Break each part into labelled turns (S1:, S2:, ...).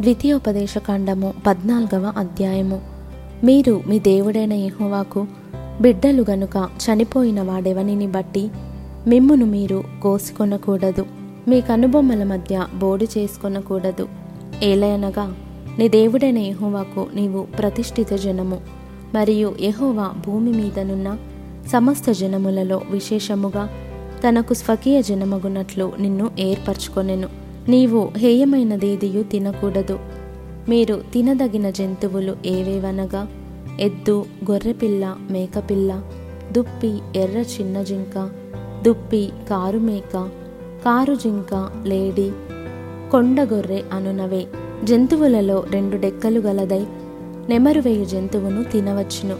S1: ద్వితీయోపదేశకాండము పద్నాలుగవ అధ్యాయము. మీరు మీ దేవుడైన యహోవాకు బిడ్డలు గనుక చనిపోయిన వాడెవనిని బట్టి మిమ్మును మీరు కోసుకొనకూడదు. మీ కనుబొమ్మల మధ్య బోడి చేసుకొనకూడదు. ఏలయనగా నీ దేవుడైన యహోవాకు నీవు ప్రతిష్ఠిత జనము మరియు యహోవా భూమి మీదనున్న సమస్త జనములలో విశేషముగా తనకు స్వకీయ జనమగునట్లు నిన్ను ఏర్పరచుకొనెను. నీవు హేయమైనదేదియు తినకూడదు. మీరు తినదగిన జంతువులు ఏవేవనగా? ఎద్దు గొర్రెపిల్ల మేకపిల్ల దుప్పి ఎర్ర చిన్న జింక దుప్పి కారు మేక కారు జింక లేడి కొండగొర్రె అనునవే. జంతువులలో రెండు డెక్కలు గలదై నెమరువేయు జంతువును తినవచ్చును.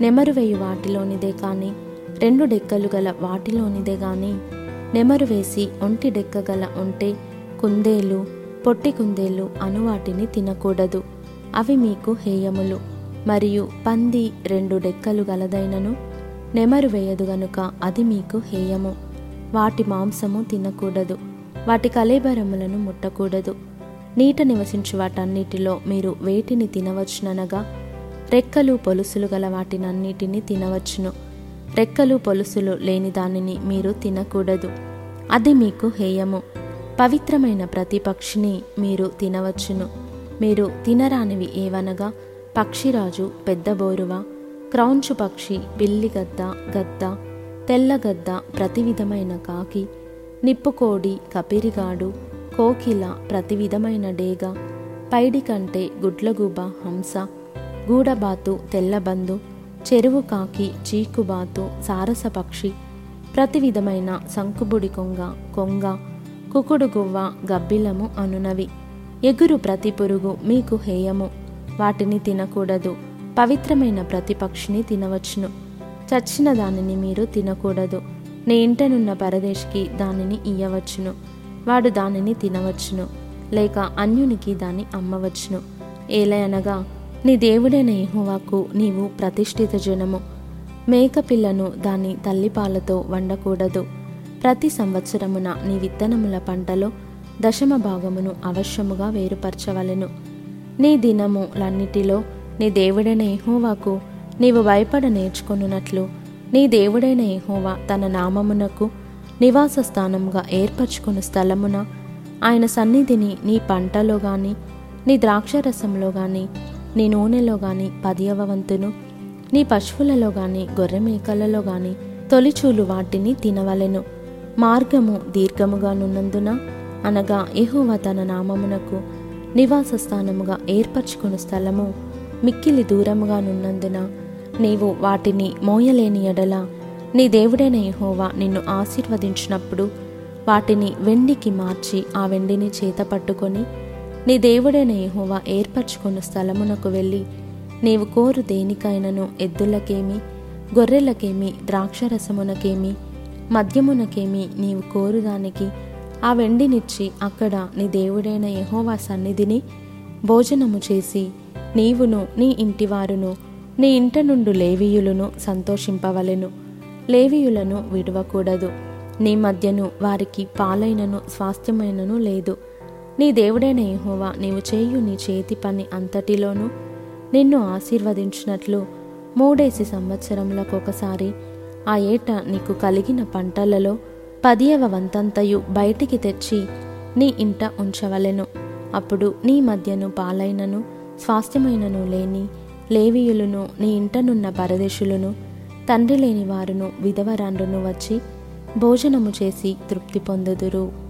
S1: నెమరువేయు వాటిలోనిదే కాని రెండు డెక్కలు గల వాటిలోనిదే గాని నెమరు వేసి ఒంటి డెక్క గల ఉంటే కుందేలు పొట్టి కుందేలు అను వాటిని తినకూడదు. అవి మీకు హేయములు. మరియు పంది రెండు డెక్కలు గలదైనను నెమరు వేయదు గనుక అది మీకు హేయము. వాటి మాంసము తినకూడదు. వాటి కలేబరములను ముట్టకూడదు. నీట నివసించు వాటన్నిటిలో మీరు వేటిని తినవచ్చుననగా రెక్కలు పొలుసులు గల వాటినన్నిటిని తినవచ్చును. రెక్కలు పొలుసులు లేని దానిని మీరు తినకూడదు. అది మీకు హేయము. పవిత్రమైన ప్రతి పక్షిని మీరు తినవచ్చును. మీరు తినరానివి ఏవనగా పక్షిరాజు పెద్ద బోరువ క్రౌంచు పక్షి పిల్లిగద్ద గద్ద గద్ద తెల్లగద్ద ప్రతి విధమైన కాకి నిప్పుకోడి కపిరిగాడు కోకిల ప్రతి విధమైన డేగ పైడి కంటే గుడ్లగుబ హంస గూడబాతు తెల్లబందు చెరువు కాకి చీకుబాతు సారస పక్షి ప్రతి విధమైన సంకుబుడి కొంగ కొంగ కుకుడు గువ్వ గబ్బిలము అనునవి. ఎగురు ప్రతి పురుగు మీకు హేయము. వాటిని తినకూడదు. పవిత్రమైన ప్రతి పక్షిని తినవచ్చును. చచ్చిన దానిని మీరు తినకూడదు. నీ ఇంటనున్న పరదేశికి దానిని ఇయ్యవచ్చును. వాడు దానిని తినవచ్చును. లేక అన్యునికి దాన్ని అమ్మవచ్చును. ఏలయనగా నీ దేవుడైన యెహోవాకు నీవు ప్రతిష్ఠిత జనము. మేకపిల్లను దాని తల్లిపాలతో వండకూడదు. ప్రతి సంవత్సరమున నీ విత్తనముల పంటలో దశమ భాగమును అవశ్యముగా వేరుపరచవలెను. నీ దినములన్నిటిలో నీ దేవుడైన ఎహోవాకు నీవు భయపడ నేర్చుకొనున్నట్లు నీ దేవుడైన ఎహోవా తన నామమునకు నివాస స్థానముగా ఏర్పరచుకుని స్థలమున ఆయన సన్నిధిని నీ పంటలో గాని నీ ద్రాక్షరసంలో గాని నీ నూనెలో గాని పదియవ వంతును నీ పశువులలో గాని గొర్రె మేకలలో గాని తొలిచూలు వాటిని తినవలెను. మార్గము దీర్ఘముగానున్నందున అనగా యెహోవా తన నామమునకు నివాస స్థానముగా ఏర్పరచుకుని స్థలము మిక్కిలి దూరముగానున్నందున నీవు వాటిని మోయలేని ఎడల నీ దేవుడైన యెహోవా నిన్ను ఆశీర్వదించినప్పుడు వాటిని వెండికి మార్చి ఆ వెండిని చేత పట్టుకొని నీ దేవుడైన ఎహోవా ఏర్పరచుకున్న స్థలమునకు వెళ్ళి నీవు కోరు దేనికైనను ఎద్దులకేమి గొర్రెలకేమి ద్రాక్షరసమునకేమి మద్యమునకేమి నీవు కోరుదానికి ఆ వెండినిచ్చి అక్కడ నీ దేవుడైన యహోవా సన్నిధిని భోజనము చేసి నీవును నీ ఇంటివారును నీ ఇంట నుండు లేవీయులను సంతోషింపవలెను. లేవీయులను విడవకూడదు. నీ మధ్యను వారికి పాలైనను స్వాస్థ్యమైనను లేదు. నీ దేవుడైన యహోవా నీవు చేయు నీ చేతి పని అంతటిలోనూ నిన్ను ఆశీర్వదించినట్లు మూడేసి సంవత్సరములకు ఒకసారి ఆ ఏట నీకు కలిగిన పంటలలో పదియవ వంతంతయు బయటికి తెచ్చి నీ ఇంట ఉంచవలెను. అప్పుడు నీ మధ్యను పాలైనను స్వాస్థ్యమైనను లేని లేవీయులను నీ ఇంటనున్న పరదేశులను తండ్రి లేని వారును విధవరాండ్రును వచ్చి భోజనము చేసి తృప్తి పొందుదురు.